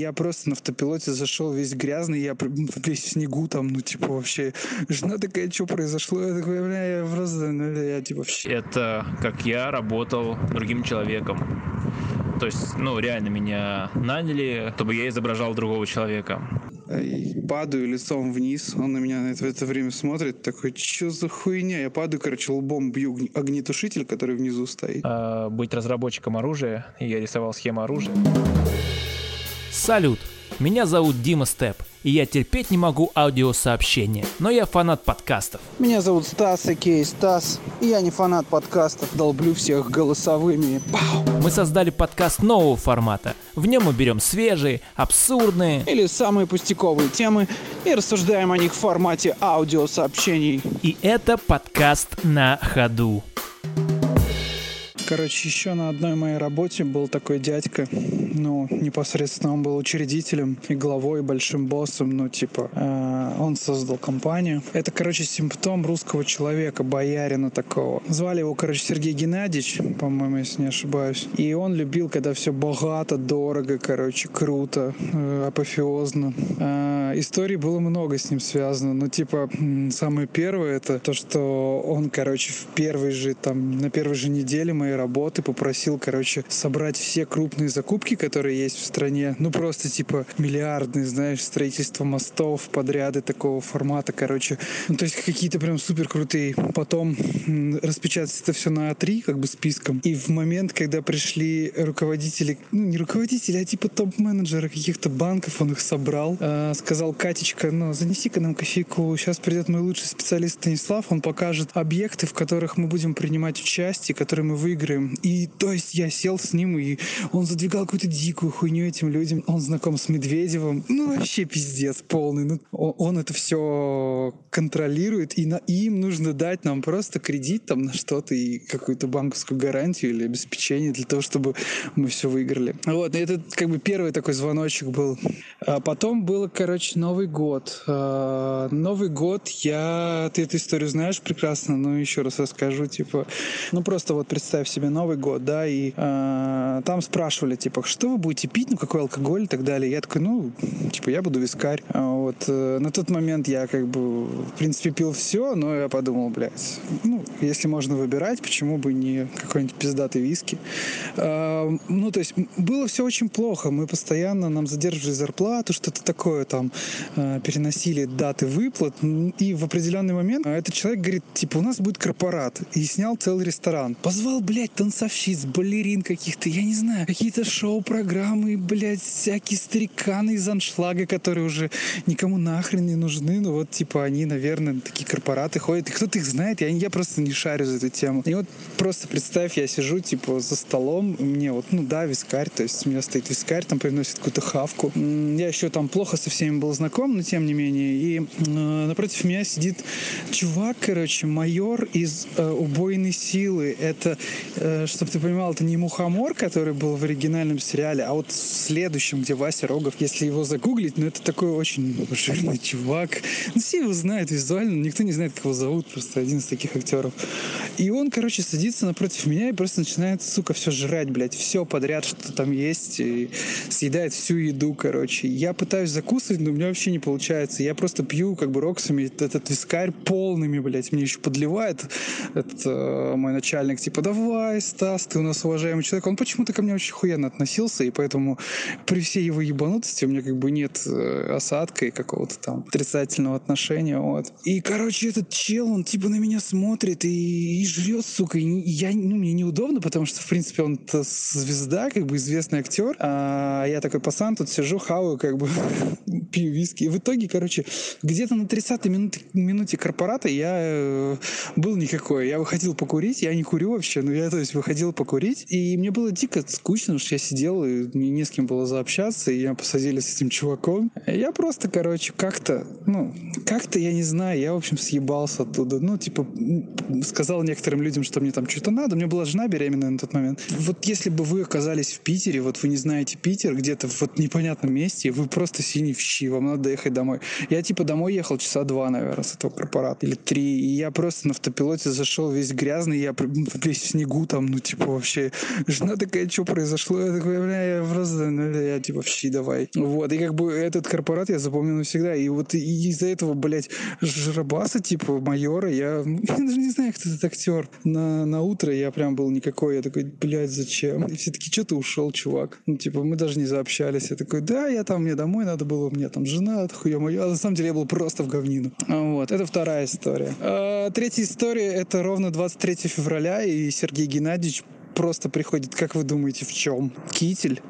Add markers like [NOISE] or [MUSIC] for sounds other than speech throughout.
Я просто на автопилоте зашел весь грязный, я [LAUGHS] весь в снегу там, ну, типа, вообще. Жена такая, что произошло? Я такой, бля, я просто, ну, я типа вообще. Это как я работал другим человеком. То есть, ну, реально меня наняли, чтобы я изображал другого человека. Падаю лицом вниз, он на меня в это время смотрит, такой, что за хуйня? Я падаю, короче, лбом бью огнетушитель, который внизу стоит. А, быть разработчиком оружия, я рисовал схему оружия. Салют! Меня зовут Дима Степ, и я терпеть не могу аудиосообщения, но я фанат подкастов. Меня зовут Стас, Окей, Стас, и я не фанат подкастов, долблю всех голосовыми. Пау! Мы создали подкаст нового формата. В нем мы берем свежие, абсурдные или самые пустяковые темы и рассуждаем о них в формате аудиосообщений. И это подкаст на ходу. Короче, еще на одной моей работе был такой дядька, ну, непосредственно он был учредителем и главой, и большим боссом, ну, типа, э, он создал компанию. Это, короче, симптом русского человека, боярина такого. Звали его, короче, Сергей Геннадьевич, по-моему, если не ошибаюсь. И он любил, когда все богато, дорого, короче, круто, э, апофеозно. Э, историй было много с ним связано, ну, типа, самое первое, это то, что он, короче, в первой же, там, на первой же неделе моей работы, попросил, короче, собрать все крупные закупки, которые есть в стране. Ну, просто типа миллиардные, знаешь, строительство мостов, подряды такого формата, короче. Ну, то есть какие-то прям супер крутые. Потом распечатать это все на А3, как бы списком. И в момент, когда пришли руководители, ну, не руководители, а типа топ-менеджеры каких-то банков, он их собрал, э, сказал, Катечка, ну, занеси-ка нам кофейку, сейчас придет мой лучший специалист Станислав, он покажет объекты, в которых мы будем принимать участие, которые мы выиграем выиграем. И то есть я сел с ним, и он задвигал какую-то дикую хуйню этим людям. Он знаком с Медведевым. Ну, вообще пиздец полный. Ну, он это все контролирует, и, на, им нужно дать нам просто кредит там на что-то и какую-то банковскую гарантию или обеспечение для того, чтобы мы все выиграли. Вот, и это как бы первый такой звоночек был. А потом был, короче, Новый год. А, Новый год я... Ты эту историю знаешь прекрасно, но еще раз расскажу, типа... Ну, просто вот представь себе себе Новый год, да, и э, там спрашивали, типа, что вы будете пить, ну, какой алкоголь и так далее. Я такой, ну, типа, я буду вискарь. А вот. Э, на тот момент я, как бы, в принципе, пил все, но я подумал, блядь, ну, если можно выбирать, почему бы не какой-нибудь пиздатый виски. Э, ну, то есть, было все очень плохо. Мы постоянно, нам задерживали зарплату, что-то такое там, э, переносили даты выплат, и в определенный момент этот человек говорит, типа, у нас будет корпорат, и снял целый ресторан. Позвал, блядь, блядь, танцовщиц, балерин каких-то, я не знаю, какие-то шоу-программы, блядь, всякие стариканы из аншлага, которые уже никому нахрен не нужны, ну вот, типа, они, наверное, такие корпораты ходят, и кто-то их знает, я, я просто не шарю за эту тему. И вот просто представь, я сижу, типа, за столом, мне вот, ну да, вискарь, то есть у меня стоит вискарь, там приносит какую-то хавку. Я еще там плохо со всеми был знаком, но тем не менее. И э, напротив меня сидит чувак, короче, майор из э, убойной силы. Это чтобы ты понимал, это не Мухомор, который был в оригинальном сериале, а вот в следующем, где Вася Рогов, если его загуглить, ну это такой очень жирный чувак. Ну все его знают визуально, никто не знает, как его зовут, просто один из таких актеров. И он, короче, садится напротив меня и просто начинает, сука, все жрать, блядь, все подряд, что там есть, и съедает всю еду, короче. Я пытаюсь закусывать, но у меня вообще не получается. Я просто пью, как бы, роксами этот вискарь полными, блядь, мне еще подливает этот э, мой начальник, типа, давай, Стас, ты у нас уважаемый человек. Он почему-то ко мне очень хуенно относился, и поэтому при всей его ебанутости у меня как бы нет э, осадка и какого-то там отрицательного отношения, вот. И, короче, этот чел, он типа на меня смотрит и, и жрет, сука, и я, ну, мне неудобно, потому что, в принципе, он звезда, как бы известный актер, а я такой пацан, тут сижу, хаваю, как бы [LAUGHS] пью виски. И в итоге, короче, где-то на 30-й минуте, минуте корпората я э, был никакой. Я выходил покурить, я не курю вообще, но я то есть выходил покурить, и мне было дико скучно, потому что я сидел, и мне не с кем было заобщаться, и я посадили с этим чуваком. Я просто, короче, как-то, ну, как-то, я не знаю, я, в общем, съебался оттуда. Ну, типа, сказал некоторым людям, что мне там что-то надо. У меня была жена беременная на тот момент. Вот если бы вы оказались в Питере, вот вы не знаете Питер, где-то в вот непонятном месте, вы просто синий в тащи, вам надо ехать домой. Я типа домой ехал часа два, наверное, с этого корпората, или три, и я просто на автопилоте зашел весь грязный, я [LAUGHS] весь в снегу там, ну типа вообще, жена такая, что произошло? Я такой, бля, я просто, ну, я типа, щи давай. Вот, и как бы этот корпорат я запомнил навсегда, и вот из-за этого, блядь, Жрабаса, типа, майора, я, я даже не знаю, кто этот актер. На, на утро я прям был никакой, я такой, блядь, зачем? И все таки что ты ушел, чувак? Ну, типа, мы даже не заобщались. Я такой, да, я там, мне домой надо было, мне там жена, хуя моя. А на самом деле я был просто в говнину. Вот, это вторая история. А, третья история, это ровно 23 февраля, и Сергей Геннадьевич просто приходит, как вы думаете, в чем? Китель,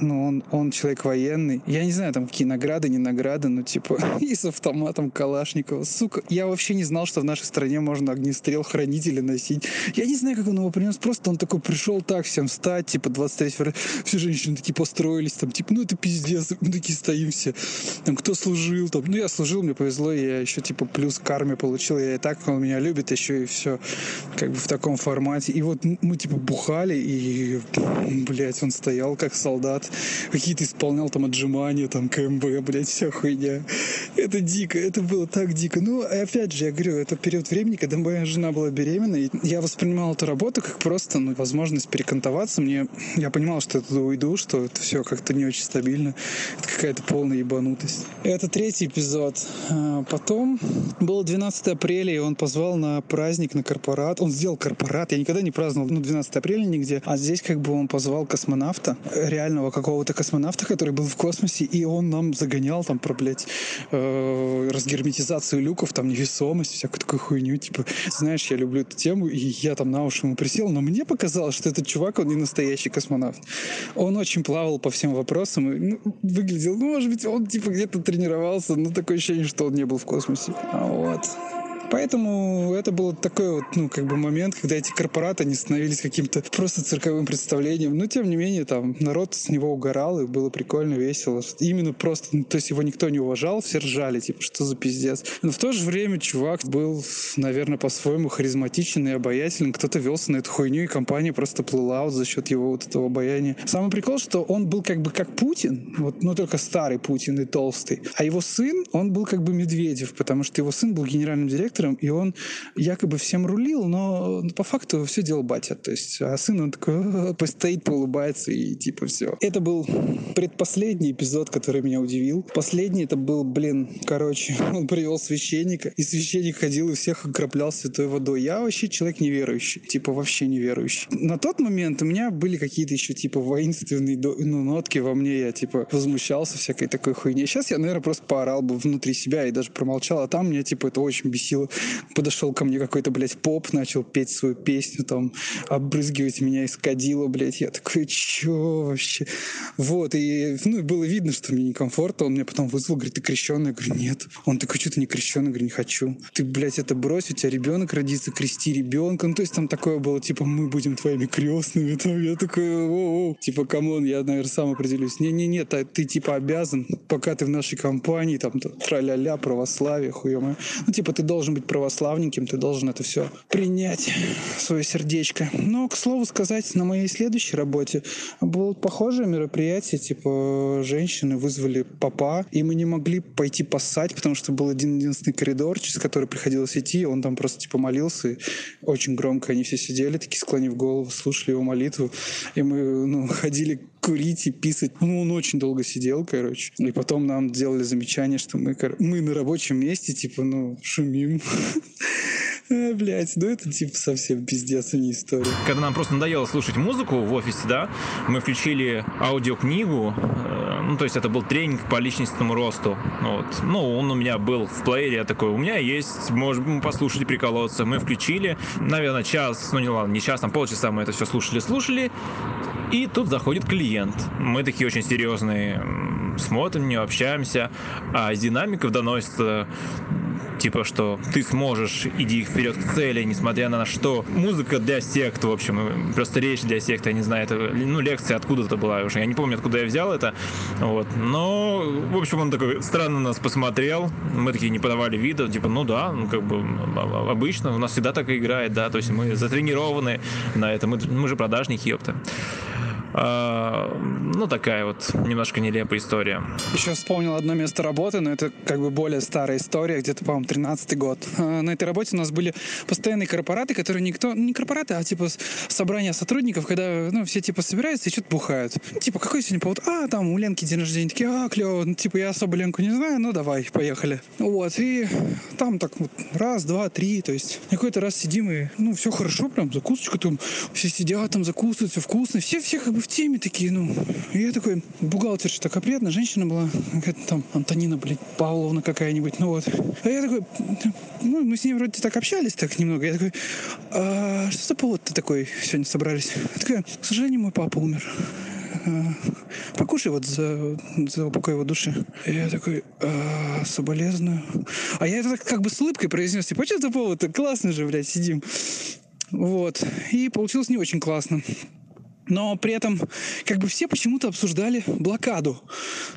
ну, он, он человек военный. Я не знаю, там какие награды, не награды, но типа [LAUGHS] и с автоматом Калашникова. Сука, я вообще не знал, что в нашей стране можно огнестрел хранители носить. Я не знаю, как он его принес. Просто он такой пришел так, всем встать, типа 23 февраля. Все женщины такие построились, там, типа, ну это пиздец. Мы такие стоим все. Там, кто служил, там, ну я служил, мне повезло, я еще типа плюс карме получил. Я и так, он меня любит, еще и все. Как бы в таком формате. И вот мы типа бухали, и, блядь, он стоял как солдат какие-то исполнял там отжимания, там КМБ, блядь, вся хуйня. Это дико, это было так дико. Ну, опять же, я говорю, это период времени, когда моя жена была беременна, и я воспринимал эту работу как просто, ну, возможность перекантоваться. Мне, я понимал, что я туда уйду, что это все как-то не очень стабильно. Это какая-то полная ебанутость. Это третий эпизод. А, потом было 12 апреля, и он позвал на праздник, на корпорат. Он сделал корпорат. Я никогда не праздновал, ну, 12 апреля нигде. А здесь как бы он позвал космонавта, реального какого-то космонавта, который был в космосе, и он нам загонял там про, блядь, э, разгерметизацию люков, там невесомость, всякую такую хуйню. Типа, знаешь, я люблю эту тему, и я там на уши ему присел, но мне показалось, что этот чувак, он не настоящий космонавт. Он очень плавал по всем вопросам, и ну, выглядел, ну, может быть, он типа где-то тренировался, но такое ощущение, что он не был в космосе. Вот. Поэтому это был такой вот, ну, как бы момент, когда эти корпораты, не становились каким-то просто цирковым представлением. Но, тем не менее, там, народ с него угорал, и было прикольно, весело. Именно просто, ну, то есть его никто не уважал, все ржали, типа, что за пиздец. Но в то же время чувак был, наверное, по-своему харизматичен и обаятелен. Кто-то велся на эту хуйню, и компания просто плыла вот за счет его вот этого обаяния. Самый прикол, что он был как бы как Путин, вот, но только старый Путин и толстый. А его сын, он был как бы Медведев, потому что его сын был генеральным директором директором, и он якобы всем рулил, но по факту все делал батя. То есть, а сын он такой [LAUGHS] постоит, поулыбается и типа все. Это был предпоследний эпизод, который меня удивил. Последний это был, блин, короче, [LAUGHS] он привел священника, и священник ходил и всех окроплял святой водой. Я вообще человек неверующий, типа вообще неверующий. На тот момент у меня были какие-то еще типа воинственные ну, нотки во мне, я типа возмущался всякой такой хуйне. Сейчас я, наверное, просто поорал бы внутри себя и даже промолчал, а там меня типа это очень бесило подошел ко мне какой-то, блядь, поп, начал петь свою песню, там, обрызгивать меня из кадила, блядь. Я такой, чё вообще? Вот, и, ну, было видно, что мне некомфортно. Он меня потом вызвал, говорит, ты крещеный? Я говорю, нет. Он такой, что ты не крещеный? Я говорю, не хочу. Ты, блядь, это брось, у тебя ребенок родится, крести ребенка. Ну, то есть там такое было, типа, мы будем твоими крестными. Там, я такой, о-о, типа, come on, я, наверное, сам определюсь. Не-не-не, ты, типа, обязан, пока ты в нашей компании, там, тра-ля-ля, православие, хуя Ну, типа, ты должен быть православненьким, ты должен это все принять свое сердечко. Но, к слову сказать, на моей следующей работе было похожее мероприятие, типа женщины вызвали папа, и мы не могли пойти поссать, потому что был один единственный коридор, через который приходилось идти, он там просто типа молился, и очень громко они все сидели, такие склонив голову, слушали его молитву, и мы ну, ходили курить и писать. Ну, он очень долго сидел, короче. И потом нам делали замечание, что мы, мы на рабочем месте, типа, ну, шумим. [LAUGHS] А, блять, ну это типа совсем пиздец, а не история. Когда нам просто надоело слушать музыку в офисе, да, мы включили аудиокнигу, э, ну, то есть это был тренинг по личностному росту. Вот. Ну, он у меня был в плеере, я такой, у меня есть, можем послушать и приколоться. Мы включили, наверное, час, ну не ладно, не час, там полчаса мы это все слушали-слушали, и тут заходит клиент. Мы такие очень серьезные, смотрим, не общаемся, а из динамиков доносится типа, что ты сможешь, иди вперед к цели, несмотря на что. Музыка для сект, в общем, просто речь для секты, я не знаю, это, ну, лекция откуда-то была уже, я не помню, откуда я взял это, вот, но, в общем, он такой странно нас посмотрел, мы такие не подавали вида, типа, ну да, ну, как бы, обычно, у нас всегда так играет, да, то есть мы затренированы на это, мы, мы же продажники, ёпта. А, ну, такая вот немножко нелепая история. Еще вспомнил одно место работы, но это как бы более старая история, где-то, по-моему, 13 год. А, на этой работе у нас были постоянные корпораты, которые никто... Не корпораты, а типа собрания сотрудников, когда ну, все типа собираются и что-то бухают. Ну, типа, какой сегодня повод? А, там у Ленки день рождения. Такие, а, клево. Ну, типа, я особо Ленку не знаю, ну давай, поехали. Вот, и там так вот раз, два, три, то есть какой-то раз сидим и, ну, все хорошо, прям закусочка там, все сидят там, закусывают, все вкусно, все, все как бы в теме такие, ну. И я такой, бухгалтер, что такая приятная женщина была, какая-то там Антонина, блядь, Павловна какая-нибудь, ну вот. А я такой, ну, мы с ней вроде так общались так немного, я такой, а что за повод-то такой сегодня собрались? Я такая, к сожалению, мой папа умер покушай вот за, за упокой его души. Я такой, а, соболезную. А я это так как бы с улыбкой произнес, типа, что за повод-то? Классно же, блядь, сидим. Вот. И получилось не очень классно. Но при этом как бы все почему-то обсуждали блокаду.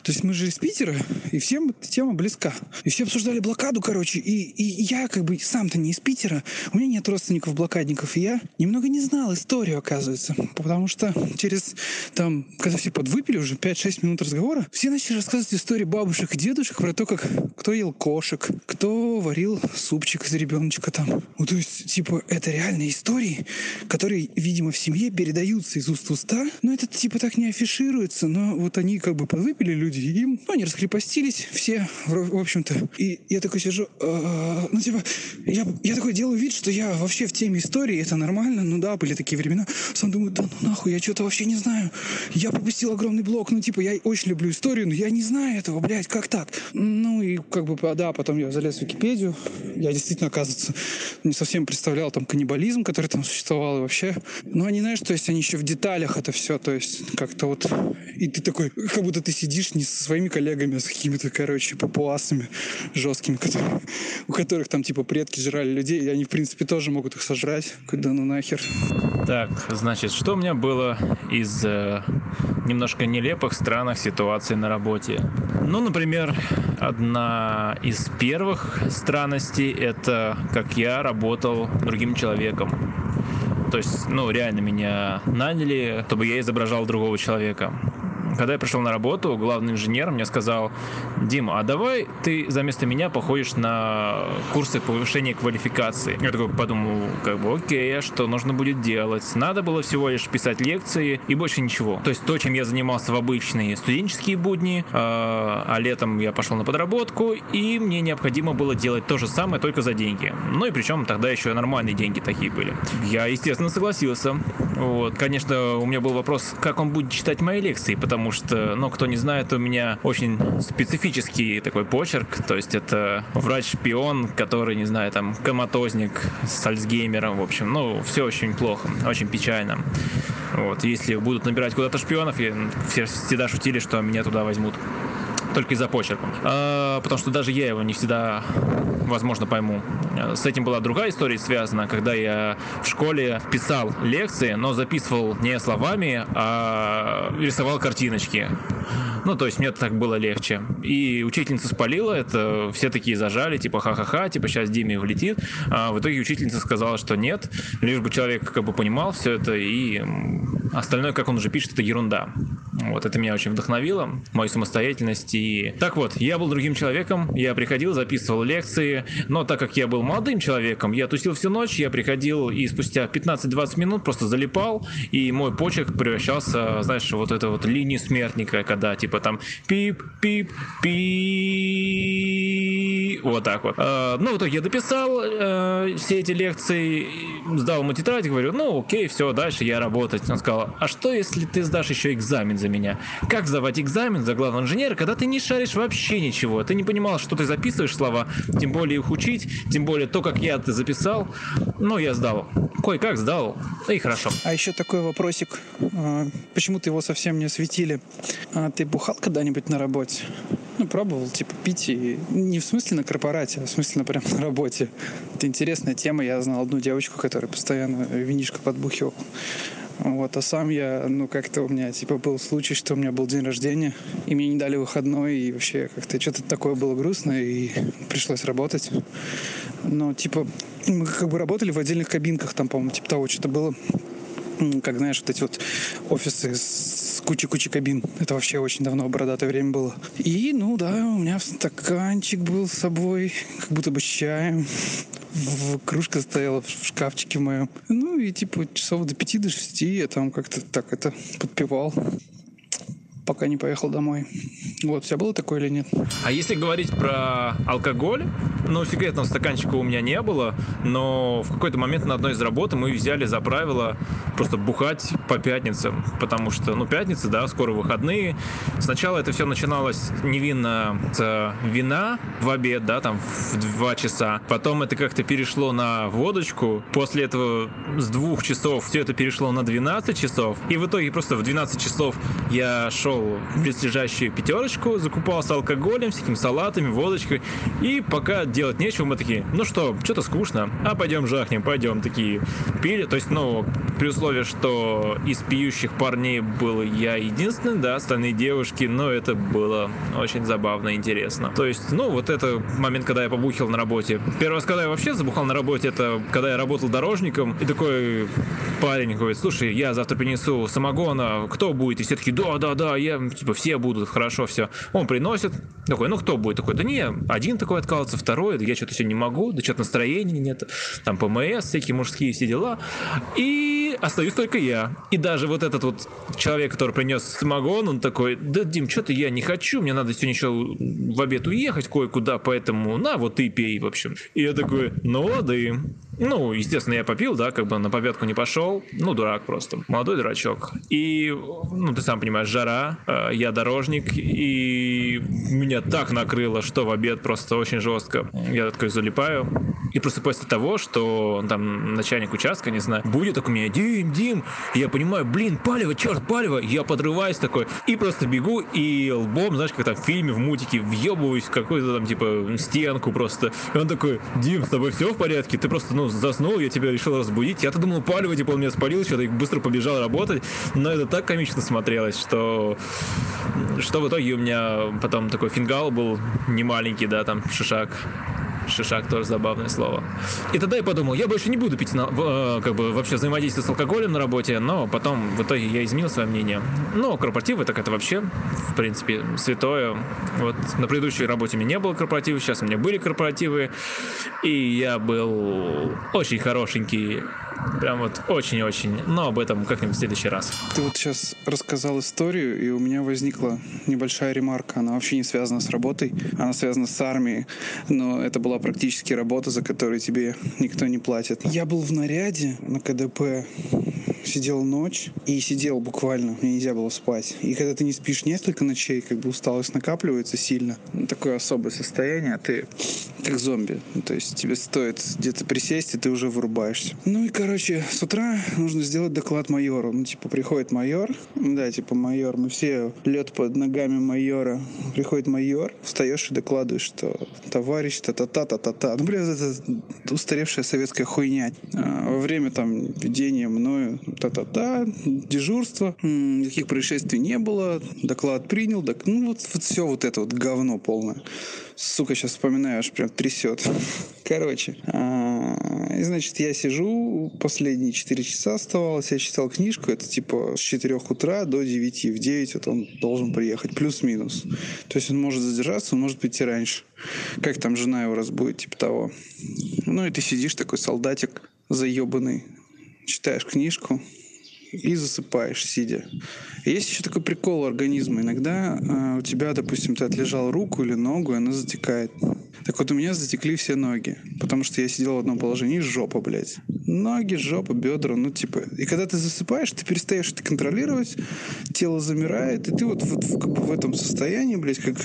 То есть мы же из Питера, и всем эта тема близка. И все обсуждали блокаду, короче. И, и я как бы сам-то не из Питера, у меня нет родственников блокадников, и я немного не знал историю, оказывается. Потому что через, там, когда все подвыпили уже 5-6 минут разговора, все начали рассказывать истории бабушек и дедушек про то, как кто ел кошек, кто варил супчик из ребеночка там. Ну, то есть, типа, это реальные истории, которые, видимо, в семье передаются из уст в уста. Но это типа так не афишируется, но вот они как бы подвыпили люди, им, ну, они раскрепостились все, в общем-то. И я такой сижу, э, ну, типа, я, я такой делаю вид, что я вообще в теме истории, это нормально, ну да, были такие времена. Сам думаю, да ну нахуй, я что-то вообще не знаю. Я пропустил огромный блок, ну, типа, я очень люблю историю, но я не знаю этого, блядь, как так? Ну, и как бы, да, потом я залез в Википедию, я действительно, оказывается, не совсем представлял там каннибализм, который там существовал и вообще. Но они, знаешь, то есть они еще в деталях деталях это все, то есть как-то вот... И ты такой, как будто ты сидишь не со своими коллегами, а с какими-то, короче, папуасами жесткими, которые, у которых там, типа, предки жрали людей, и они, в принципе, тоже могут их сожрать. Куда ну нахер. Так, значит, что у меня было из э, немножко нелепых, странных ситуаций на работе? Ну, например, одна из первых странностей — это как я работал другим человеком. То есть, ну, реально меня наняли, чтобы я изображал другого человека. Когда я пришел на работу, главный инженер мне сказал, Дима, а давай ты за место меня походишь на курсы повышения квалификации. Я такой подумал, как бы, окей, а что нужно будет делать? Надо было всего лишь писать лекции и больше ничего. То есть то, чем я занимался в обычные студенческие будни, а, а летом я пошел на подработку, и мне необходимо было делать то же самое, только за деньги. Ну и причем тогда еще нормальные деньги такие были. Я, естественно, согласился. Вот. Конечно, у меня был вопрос, как он будет читать мои лекции, потому потому что, ну, кто не знает, у меня очень специфический такой почерк, то есть это врач-шпион, который, не знаю, там, коматозник с Альцгеймером, в общем, ну, все очень плохо, очень печально. Вот, если будут набирать куда-то шпионов, я, все всегда шутили, что меня туда возьмут только из-за почерка. А, потому что даже я его не всегда, возможно, пойму. С этим была другая история связана, когда я в школе писал лекции, но записывал не словами, а рисовал картиночки. Ну, то есть мне так было легче. И учительница спалила это, все такие зажали, типа ха-ха-ха, типа сейчас Диме влетит. А в итоге учительница сказала, что нет, лишь бы человек как бы понимал все это, и остальное, как он уже пишет, это ерунда. Вот, это меня очень вдохновило, мою самостоятельность. И... Так вот, я был другим человеком, я приходил, записывал лекции, но так как я был молодым человеком, я тусил всю ночь, я приходил и спустя 15-20 минут просто залипал, и мой почерк превращался, знаешь, вот это вот линии смертника, когда типа там пип, пи, вот так вот. А, ну, в итоге я дописал э, все эти лекции, сдал ему тетрадь, говорю, ну, окей, все, дальше я работать. Он сказал, а что если ты сдашь еще экзамен за меня? Как сдавать экзамен за главного инженера, когда ты не шаришь вообще ничего? Ты не понимал, что ты записываешь слова, тем более их учить, тем более то, как я это записал. Ну, я сдал. Кое-как сдал, и хорошо. А еще такой вопросик. А, почему-то его совсем не осветили. А ты бухал когда-нибудь на работе? Ну, пробовал, типа, пить и... Не в смысле на корпорате, а в смысле, например, на работе. Это интересная тема. Я знал одну девочку, которая постоянно винишко подбухивала. Вот, а сам я, ну, как-то у меня, типа, был случай, что у меня был день рождения, и мне не дали выходной, и вообще как-то что-то такое было грустно, и пришлось работать. Но, типа, мы как бы работали в отдельных кабинках, там, по-моему, типа того что-то было. Как знаешь, вот эти вот офисы с кучей-кучей кабин. Это вообще очень давно, бородатое время было. И, ну да, у меня стаканчик был с собой, как будто бы с чаем. Кружка стояла в шкафчике моем. Ну и типа часов до пяти, до шести я там как-то так это подпевал пока не поехал домой. Вот, у тебя было такое или нет? А если говорить про алкоголь, ну, секретного стаканчика у меня не было, но в какой-то момент на одной из работы мы взяли за правило просто бухать по пятницам, потому что, ну, пятница, да, скоро выходные. Сначала это все начиналось невинно с вина в обед, да, там в два часа. Потом это как-то перешло на водочку. После этого с двух часов все это перешло на 12 часов. И в итоге просто в 12 часов я шел в близлежащую пятерочку, закупался алкоголем, всякими салатами, водочкой. И пока делать нечего, мы такие, ну что, что-то скучно, а пойдем жахнем, пойдем. Такие пили, то есть, ну, при условии, что из пьющих парней был я единственный, да, остальные девушки, но это было очень забавно и интересно. То есть, ну, вот это момент, когда я побухил на работе. Первый раз, когда я вообще забухал на работе, это когда я работал дорожником, и такой парень говорит, слушай, я завтра принесу самогона, кто будет? И все такие, да, да, да, я, типа, все будут, хорошо, все. Он приносит, такой, ну, кто будет? Такой, да не, один такой откалывается, второй, да я что-то сегодня не могу, да что-то настроения нет, там ПМС, всякие мужские все дела. И остаюсь только я. И даже вот этот вот человек, который принес самогон, он такой, да, Дим, что-то я не хочу, мне надо сегодня еще в обед уехать кое-куда, поэтому на, вот ты пей, в общем. И я такой, ну, лады. Ну, естественно, я попил, да, как бы на победку не пошел. Ну, дурак просто. Молодой дурачок. И, ну, ты сам понимаешь, жара, э, я дорожник, и меня так накрыло, что в обед просто очень жестко. Я такой залипаю. И просто после того, что там начальник участка, не знаю, будет такой меня, Дим, Дим, и я понимаю, блин, палево, черт, палево, я подрываюсь такой, и просто бегу, и лбом, знаешь, как там в фильме, в мутике, въебываюсь в какую-то там, типа, стенку просто. И он такой, Дим, с тобой все в порядке? Ты просто, ну, заснул, я тебя решил разбудить. Я-то думал, палево, типа, он меня спалил, что-то и быстро побежал работать. Но это так комично смотрелось, что что в итоге у меня потом такой фингал был не маленький, да, там шишак. Шишак тоже забавное слово. И тогда я подумал, я больше не буду пить, э, как бы вообще взаимодействовать с алкоголем на работе, но потом в итоге я изменил свое мнение. Но корпоративы, так это вообще, в принципе, святое. Вот на предыдущей работе у меня не было корпоративов, сейчас у меня были корпоративы, и я был очень хорошенький Прям вот очень-очень. Но об этом как-нибудь в следующий раз. Ты вот сейчас рассказал историю, и у меня возникла небольшая ремарка. Она вообще не связана с работой, она связана с армией. Но это была практически работа, за которую тебе никто не платит. Я был в наряде на КДП сидел ночь и сидел буквально, мне нельзя было спать. И когда ты не спишь несколько ночей, как бы усталость накапливается сильно. Ну, такое особое состояние, а ты как зомби. Ну, то есть тебе стоит где-то присесть, и ты уже вырубаешься. Ну и, короче, с утра нужно сделать доклад майору. Ну, типа, приходит майор, да, типа, майор, мы все лед под ногами майора. Приходит майор, встаешь и докладываешь, что товарищ, та-та-та-та-та-та. Ну, блин, это устаревшая советская хуйня. А, во время там ведения мною та-та-та, дежурство, никаких происшествий не было, доклад принял, так, ну вот, вот все вот это вот говно полное. Сука, сейчас вспоминаю, аж прям трясет. [LAUGHS] Короче, а, и значит, я сижу, последние 4 часа оставалось, я читал книжку, это типа с 4 утра до 9, в 9 вот он должен приехать, плюс-минус. То есть он может задержаться, он может прийти раньше. Как там жена его разбудит, типа того. Ну и ты сидишь такой солдатик, заебанный, читаешь книжку и засыпаешь, сидя. есть еще такой прикол организма. Иногда э, у тебя, допустим, ты отлежал руку или ногу, и она затекает. Так вот, у меня затекли все ноги, потому что я сидел в одном положении, жопа, блядь. Ноги, жопа, бедра, ну, типа... И когда ты засыпаешь, ты перестаешь это контролировать, тело замирает, и ты вот, вот как бы в этом состоянии, блядь, как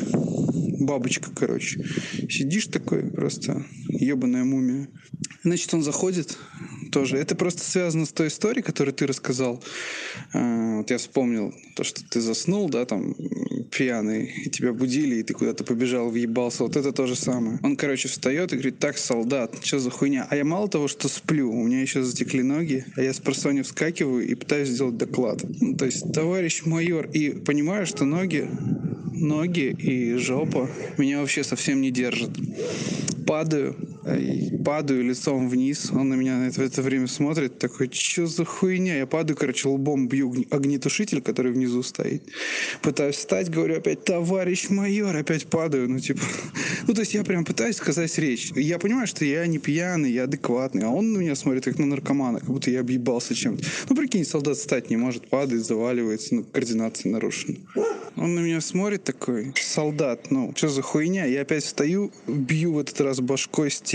бабочка, короче. Сидишь такой просто, ебаная мумия. Значит, он заходит, тоже. Это просто связано с той историей, которую ты рассказал. А, вот я вспомнил то, что ты заснул, да, там, пьяный, и тебя будили, и ты куда-то побежал, въебался. Вот это то же самое. Он, короче, встает и говорит, так, солдат, что за хуйня? А я мало того, что сплю, у меня еще затекли ноги, а я с просони вскакиваю и пытаюсь сделать доклад. Ну, то есть, товарищ майор, и понимаю, что ноги ноги и жопа меня вообще совсем не держат. Падаю, падаю лицом вниз. Он на меня в это время смотрит, такой, что за хуйня? Я падаю, короче, лбом бью огнетушитель, который внизу стоит. Пытаюсь встать, говорю опять, товарищ майор, опять падаю. Ну, типа, [LAUGHS] ну, то есть я прям пытаюсь сказать речь. Я понимаю, что я не пьяный, я адекватный, а он на меня смотрит как на наркомана, как будто я объебался чем-то. Ну, прикинь, солдат встать не может, падает, заваливается, ну, координация нарушена. Он на меня смотрит такой, солдат, ну, что за хуйня? Я опять встаю, бью в этот раз башкой стену,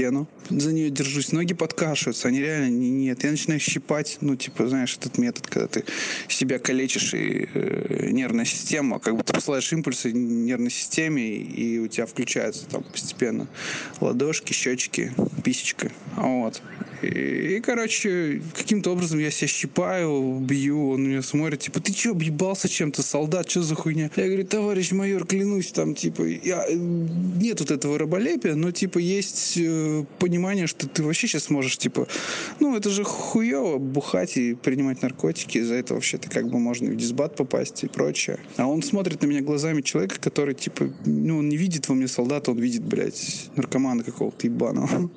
за нее держусь, ноги подкашиваются, они реально не, нет. Я начинаю щипать, ну, типа, знаешь, этот метод, когда ты себя калечишь и э, нервная система, как ты посылаешь импульсы нервной системе, и у тебя включается там постепенно ладошки, щечки, писечка. Вот. И, и, короче, каким-то образом я себя щипаю, бью, он меня смотрит, типа, ты что, объебался чем-то, солдат, что за хуйня? Я говорю, товарищ майор, клянусь, там, типа, я... Нет вот этого раболепия, но, типа, есть э, понимание, что ты вообще сейчас можешь, типа, ну, это же хуево бухать и принимать наркотики, из-за этого вообще-то как бы можно и в дисбат попасть и прочее. А он смотрит на меня глазами человека, который, типа, ну, он не видит во мне солдата, он видит, блядь, наркомана какого-то ебаного.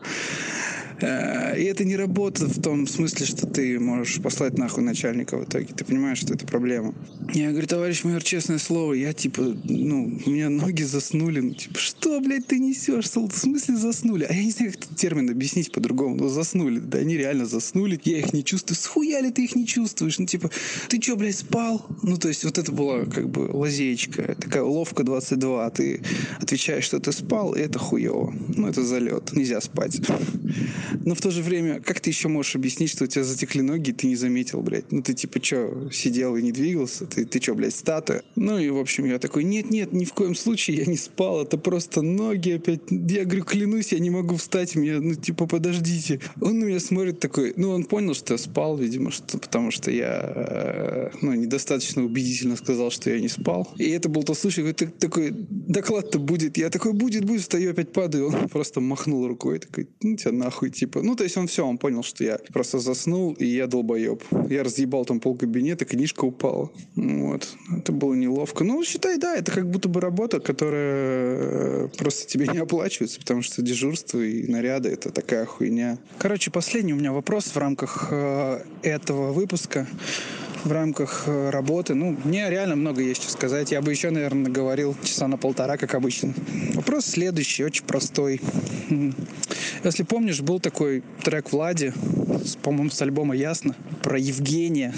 Э, и это не работа в том смысле, что ты можешь послать нахуй начальника в итоге. Ты понимаешь, что это проблема. Я говорю, товарищ майор, честное слово, я типа, ну, у меня ноги заснули. Ну, типа, что, блядь, ты несешь? В смысле заснули? А я не знаю, как этот термин объяснить по-другому. Ну, заснули. Да они реально заснули. Я их не чувствую. Схуя ли ты их не чувствуешь? Ну, типа, ты что, блядь, спал? Ну, то есть, вот это была как бы лазеечка. Такая ловка 22. Ты отвечаешь, что ты спал, и это хуево. Ну, это залет. Нельзя спать. Но в то же время, как ты еще можешь объяснить, что у тебя затекли ноги, и ты не заметил, блядь? Ну ты типа что, сидел и не двигался? Ты, ты что, блядь, статуя? Ну и, в общем, я такой, нет-нет, ни в коем случае я не спал, это просто ноги опять. Я говорю, клянусь, я не могу встать, мне, ну типа, подождите. Он на меня смотрит такой, ну он понял, что я спал, видимо, что, потому что я, э, ну, недостаточно убедительно сказал, что я не спал. И это был тот случай, когда такой, доклад-то будет. Я такой, будет, будет, встаю, опять падаю. Он просто махнул рукой, такой, ну тебя нахуй, типа. Ну, то есть он все, он понял, что я просто заснул, и я долбоеб. Я разъебал там пол кабинета, книжка упала. Вот. Это было неловко. Ну, считай, да, это как будто бы работа, которая э, просто тебе не оплачивается, потому что дежурство и наряды — это такая хуйня. Короче, последний у меня вопрос в рамках э, этого выпуска в рамках э, работы. Ну, мне реально много есть что сказать. Я бы еще, наверное, говорил часа на полтора, как обычно. Вопрос следующий, очень простой. Если помнишь, был такой трек Влади, по-моему, с альбома «Ясно», про Евгения.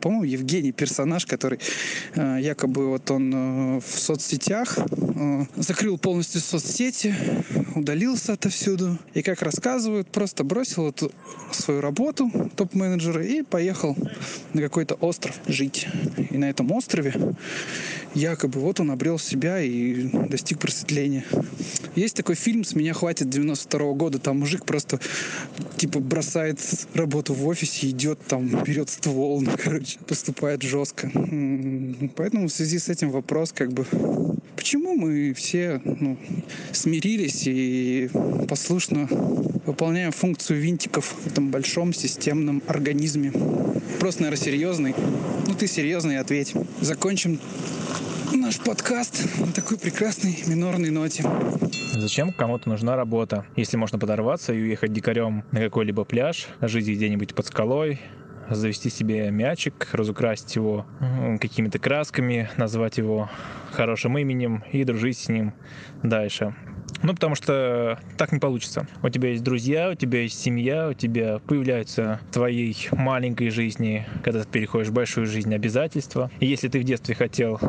По-моему, Евгений персонаж, который э, якобы вот он э, в соцсетях э, закрыл полностью соцсети, удалился отовсюду. И, как рассказывают, просто бросил эту свою работу топ-менеджера и поехал на какой-то остров жить. И на этом острове якобы вот он обрел себя и достиг просветления. Есть такой фильм «С меня хватит» 92 -го года. Там мужик просто типа бросает работу в офисе, идет там, берет ствол, ну, [LAUGHS] короче, поступает жестко. Поэтому в связи с этим вопрос как бы почему мы все ну, смирились и послушно выполняем функцию винтиков в этом большом системном организме? Просто, наверное, серьезный. Ну, ты серьезный, ответь. Закончим наш подкаст на такой прекрасной минорной ноте. Зачем кому-то нужна работа, если можно подорваться и уехать дикарем на какой-либо пляж, жить где-нибудь под скалой, завести себе мячик, разукрасить его какими-то красками, назвать его хорошим именем и дружить с ним дальше. Ну, потому что так не получится. У тебя есть друзья, у тебя есть семья, у тебя появляются в твоей маленькой жизни, когда ты переходишь в большую жизнь, обязательства. И если ты в детстве хотел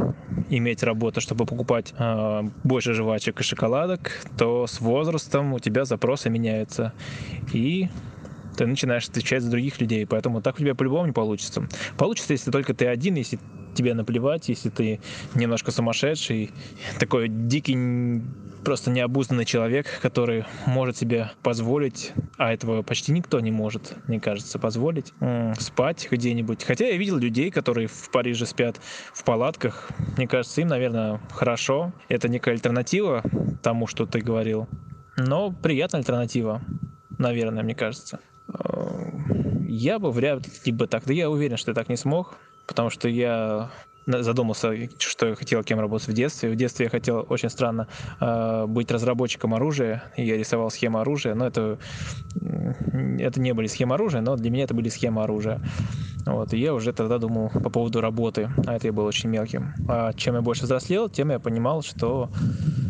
иметь работу, чтобы покупать э, больше жвачек и шоколадок, то с возрастом у тебя запросы меняются. И ты начинаешь отвечать за других людей, поэтому так у тебя по-любому не получится. Получится, если только ты один, если тебе наплевать, если ты немножко сумасшедший, такой дикий, просто необузданный человек, который может себе позволить, а этого почти никто не может, мне кажется, позволить, спать где-нибудь. Хотя я видел людей, которые в Париже спят в палатках. Мне кажется, им, наверное, хорошо. Это некая альтернатива тому, что ты говорил. Но приятная альтернатива, наверное, мне кажется. Я бы вряд ли бы так, да я уверен, что я так не смог, потому что я задумался, что я хотел кем работать в детстве. В детстве я хотел, очень странно, э, быть разработчиком оружия. Я рисовал схемы оружия, но это, это не были схемы оружия, но для меня это были схемы оружия. Вот, и я уже тогда думал по поводу работы, а это я был очень мелким. А чем я больше взрослел, тем я понимал, что э,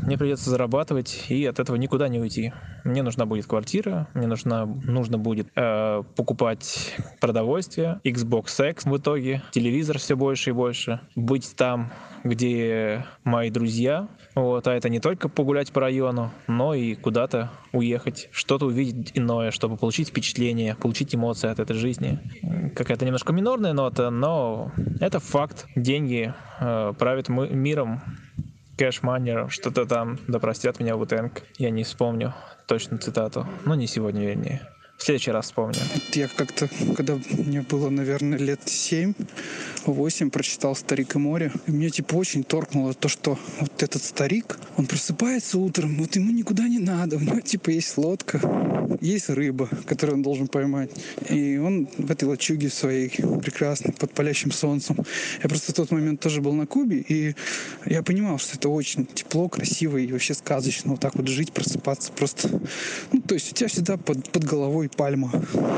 мне придется зарабатывать и от этого никуда не уйти. Мне нужна будет квартира, мне нужна, нужно будет э, покупать продовольствие, Xbox X в итоге, телевизор все больше и больше, быть там, где мои друзья, вот, а это не только погулять по району, но и куда-то уехать, что-то увидеть иное, чтобы получить впечатление, получить эмоции от этой жизни. Какая-то немножко минорная нота, но это факт. Деньги э, правят мы, миром, кэш-манер, что-то там, да простят меня Вутенг, я не вспомню точно цитату, но не сегодня, вернее. В следующий раз вспомню. Я как-то, когда мне было, наверное, лет семь, восемь, прочитал «Старик и море». И мне, типа, очень торкнуло то, что вот этот старик, он просыпается утром, вот ему никуда не надо. У него, типа, есть лодка, есть рыба, которую он должен поймать. И он в этой лачуге своей прекрасной, под палящим солнцем. Я просто в тот момент тоже был на Кубе, и я понимал, что это очень тепло, красиво и вообще сказочно. Вот так вот жить, просыпаться просто. Ну, то есть у тебя всегда под, под головой пальма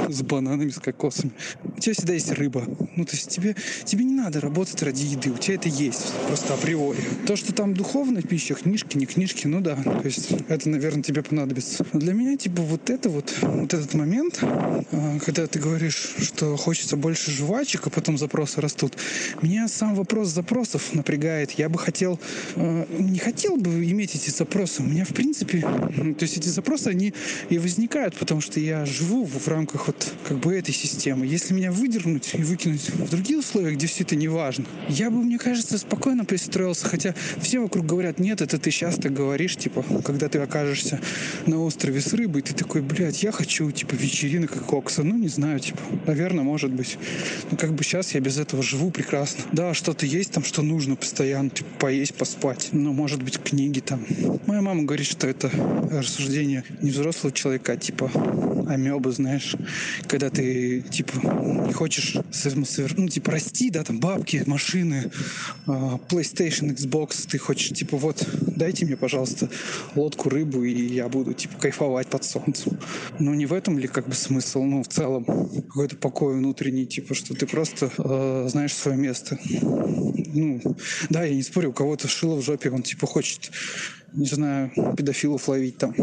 с бананами, с кокосами. У тебя всегда есть рыба. Ну, то есть тебе, тебе не надо работать ради еды. У тебя это есть просто априори. То, что там духовная пища, книжки, не книжки, ну да. То есть это, наверное, тебе понадобится. Но для меня, типа, вот это вот, вот этот момент, а, когда ты говоришь, что хочется больше жвачек, а потом запросы растут, меня сам вопрос запросов напрягает. Я бы хотел, а, не хотел бы иметь эти запросы. У меня, в принципе, то есть эти запросы, они и возникают, потому что я живу в рамках вот как бы этой системы. Если меня выдернуть и выкинуть в другие условия, где все это не важно, я бы, мне кажется, спокойно пристроился. Хотя все вокруг говорят, нет, это ты сейчас так говоришь, типа, когда ты окажешься на острове с рыбой, ты такой, блядь, я хочу, типа, вечеринок и кокса. Ну, не знаю, типа, наверное, может быть. Но как бы сейчас я без этого живу прекрасно. Да, что-то есть там, что нужно постоянно, типа, поесть, поспать. Ну, может быть, книги там. Моя мама говорит, что это рассуждение не взрослого человека, а типа амебы, знаешь, когда ты, типа, не хочешь, ну, типа, расти, да, там, бабки, машины, а, PlayStation, Xbox, ты хочешь, типа, вот, дайте мне, пожалуйста, лодку, рыбу, и я буду, типа, кайфовать под солнцем. Ну, не в этом ли, как бы, смысл? Ну, в целом, какой-то покой внутренний, типа, что ты просто э, знаешь свое место. Ну, да, я не спорю, у кого-то шило в жопе, он, типа, хочет не знаю, педофилов ловить там,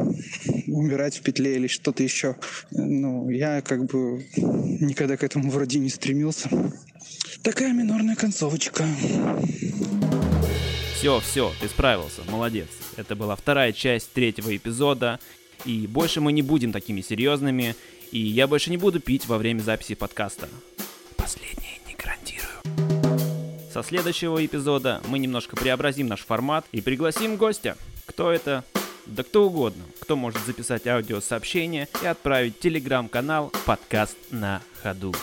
умирать в петле или что-то еще. Ну, я как бы никогда к этому вроде не стремился. Такая минорная концовочка. Все, все, ты справился, молодец. Это была вторая часть третьего эпизода, и больше мы не будем такими серьезными, и я больше не буду пить во время записи подкаста. Последнее не гарантирую. Со следующего эпизода мы немножко преобразим наш формат и пригласим гостя. Кто это? Да кто угодно, кто может записать аудиосообщение и отправить телеграм-канал «Подкаст на ходу».